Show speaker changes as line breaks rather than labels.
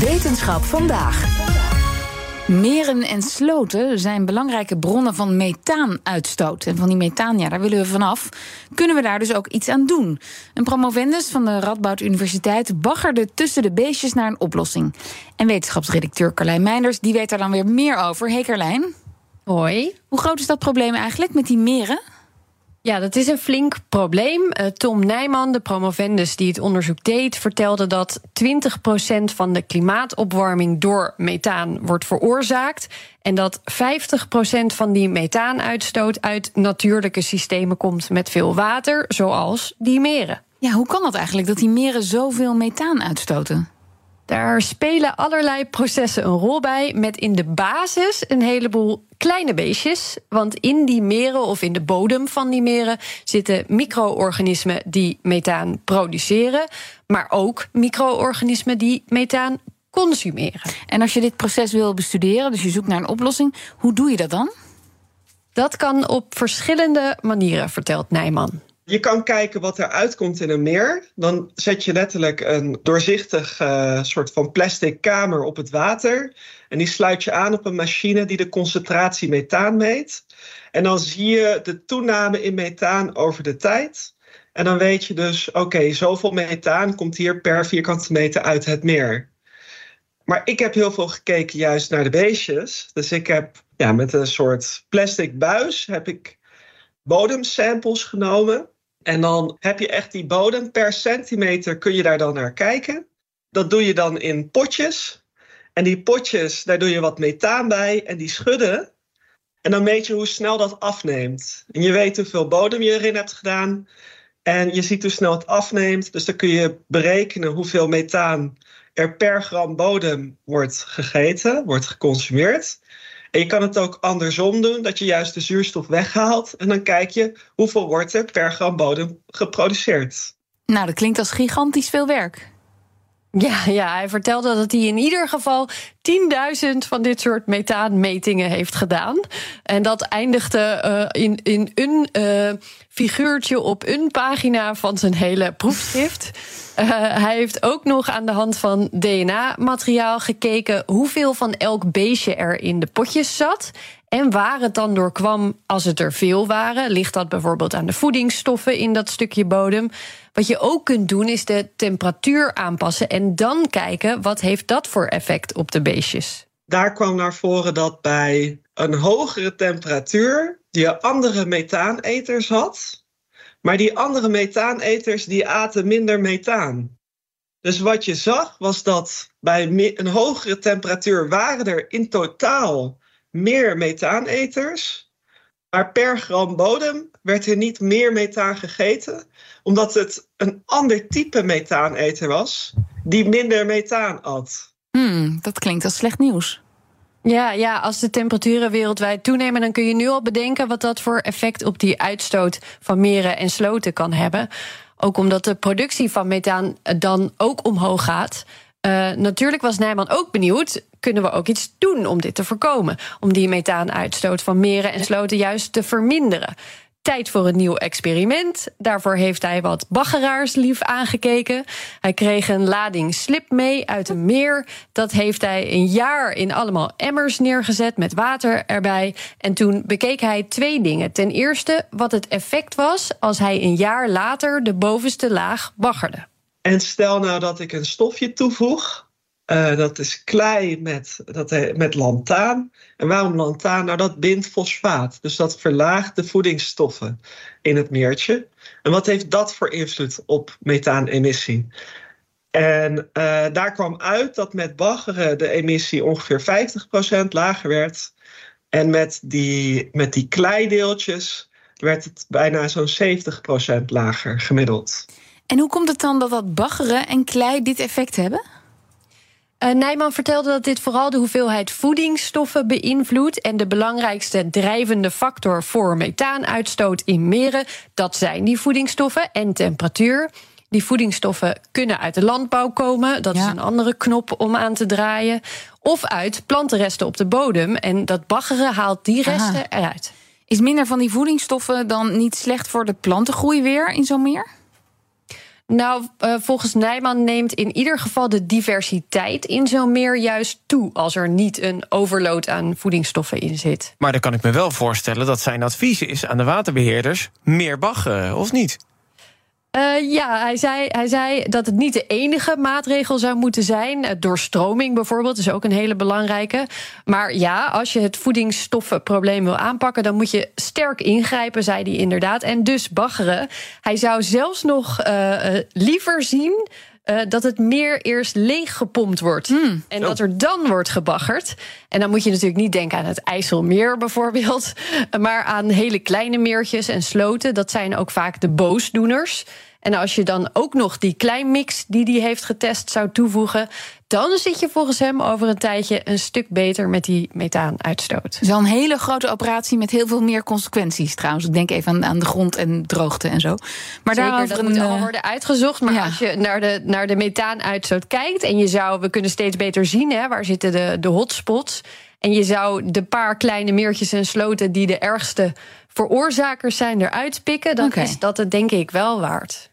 Wetenschap vandaag. Meren en sloten zijn belangrijke bronnen van methaanuitstoot. En van die methaan, ja, daar willen we vanaf. Kunnen we daar dus ook iets aan doen? Een promovendus van de Radboud Universiteit baggerde tussen de beestjes naar een oplossing. En wetenschapsredacteur Carlijn Meinders, die weet daar dan weer meer over. Hey Carlijn.
Hoi.
Hoe groot is dat probleem eigenlijk met die meren?
Ja, dat is een flink probleem. Uh, Tom Nijman, de promovendus die het onderzoek deed, vertelde dat 20% van de klimaatopwarming door methaan wordt veroorzaakt. En dat 50% van die methaanuitstoot uit natuurlijke systemen komt met veel water, zoals die meren.
Ja, hoe kan dat eigenlijk dat die meren zoveel methaan uitstoten?
Daar spelen allerlei processen een rol bij, met in de basis een heleboel kleine beestjes. Want in die meren of in de bodem van die meren zitten micro-organismen die methaan produceren, maar ook micro-organismen die methaan consumeren.
En als je dit proces wil bestuderen, dus je zoekt naar een oplossing, hoe doe je dat dan?
Dat kan op verschillende manieren, vertelt Nijman.
Je kan kijken wat er uitkomt in een meer. Dan zet je letterlijk een doorzichtig uh, soort van plastic kamer op het water. En die sluit je aan op een machine die de concentratie methaan meet. En dan zie je de toename in methaan over de tijd. En dan weet je dus, oké, zoveel methaan komt hier per vierkante meter uit het meer. Maar ik heb heel veel gekeken juist naar de beestjes. Dus ik heb ja, met een soort plastic buis heb ik bodemsamples genomen. En dan heb je echt die bodem per centimeter kun je daar dan naar kijken. Dat doe je dan in potjes. En die potjes, daar doe je wat methaan bij en die schudden. En dan meet je hoe snel dat afneemt. En je weet hoeveel bodem je erin hebt gedaan. En je ziet hoe snel het afneemt. Dus dan kun je berekenen hoeveel methaan er per gram bodem wordt gegeten, wordt geconsumeerd. En je kan het ook andersom doen, dat je juist de zuurstof weghaalt. En dan kijk je hoeveel wordt er per gram bodem geproduceerd.
Nou, dat klinkt als gigantisch veel werk.
Ja, ja, hij vertelde dat hij in ieder geval 10.000 van dit soort methaanmetingen heeft gedaan. En dat eindigde uh, in, in een uh, figuurtje op een pagina van zijn hele proefschrift. Uh, hij heeft ook nog aan de hand van DNA-materiaal gekeken hoeveel van elk beestje er in de potjes zat. En waar het dan door kwam als het er veel waren. Ligt dat bijvoorbeeld aan de voedingsstoffen in dat stukje bodem? Wat je ook kunt doen is de temperatuur aanpassen en dan kijken wat heeft dat voor effect op de beestjes.
Daar kwam naar voren dat bij een hogere temperatuur je andere methaaneters had, maar die andere methaaneters die aten minder methaan. Dus wat je zag was dat bij een hogere temperatuur waren er in totaal meer methaaneters, maar per gram bodem werd er niet meer methaan gegeten, omdat het een ander type methaaneter was die minder methaan at.
Hmm, dat klinkt als slecht nieuws.
Ja, ja, als de temperaturen wereldwijd toenemen, dan kun je nu al bedenken wat dat voor effect op die uitstoot van meren en sloten kan hebben. Ook omdat de productie van methaan dan ook omhoog gaat. Uh, natuurlijk was Nijman ook benieuwd: kunnen we ook iets doen om dit te voorkomen? Om die methaanuitstoot van meren en sloten juist te verminderen. Tijd voor een nieuw experiment. Daarvoor heeft hij wat baggeraars lief aangekeken. Hij kreeg een lading slip mee uit een meer. Dat heeft hij een jaar in allemaal emmers neergezet met water erbij. En toen bekeek hij twee dingen. Ten eerste wat het effect was als hij een jaar later de bovenste laag baggerde.
En stel nou dat ik een stofje toevoeg. Uh, dat is klei met, dat, met lantaan. En waarom lantaan? Nou, dat bindt fosfaat. Dus dat verlaagt de voedingsstoffen in het meertje. En wat heeft dat voor invloed op methaanemissie? En uh, daar kwam uit dat met baggeren de emissie ongeveer 50% lager werd. En met die, met die kleideeltjes werd het bijna zo'n 70% lager gemiddeld.
En hoe komt het dan dat dat baggeren en klei dit effect hebben?
Uh, Nijman vertelde dat dit vooral de hoeveelheid voedingsstoffen beïnvloedt. En de belangrijkste drijvende factor voor methaanuitstoot in meren, dat zijn die voedingsstoffen en temperatuur. Die voedingsstoffen kunnen uit de landbouw komen. Dat is een andere knop om aan te draaien. Of uit plantenresten op de bodem. En dat baggeren haalt die resten eruit.
Is minder van die voedingsstoffen dan niet slecht voor de plantengroei weer in zo'n meer?
Nou, uh, volgens Nijman neemt in ieder geval de diversiteit in zo'n meer juist toe als er niet een overload aan voedingsstoffen in zit.
Maar dan kan ik me wel voorstellen dat zijn advies is aan de waterbeheerders: meer baggen, of niet?
Uh, ja, hij zei, hij zei dat het niet de enige maatregel zou moeten zijn. Uh, doorstroming bijvoorbeeld is ook een hele belangrijke. Maar ja, als je het voedingsstoffenprobleem wil aanpakken, dan moet je sterk ingrijpen, zei hij inderdaad. En dus baggeren. Hij zou zelfs nog uh, liever zien uh, dat het meer eerst leeggepompt wordt. Mm, en dat er dan wordt gebaggerd. En dan moet je natuurlijk niet denken aan het IJsselmeer bijvoorbeeld. Maar aan hele kleine meertjes en sloten. Dat zijn ook vaak de boosdoeners. En als je dan ook nog die kleinmix die hij heeft getest zou toevoegen, dan zit je volgens hem over een tijdje een stuk beter met die methaanuitstoot. Het
is wel een hele grote operatie met heel veel meer consequenties trouwens. Ik denk even aan, aan de grond en droogte en zo.
Maar Zeker, dat moet allemaal worden uitgezocht. Maar als je naar de, naar de methaanuitstoot kijkt en je zou, we kunnen steeds beter zien hè, waar zitten de, de hotspots. En je zou de paar kleine meertjes en sloten die de ergste veroorzakers zijn eruit pikken, dan is dat het denk ik wel waard.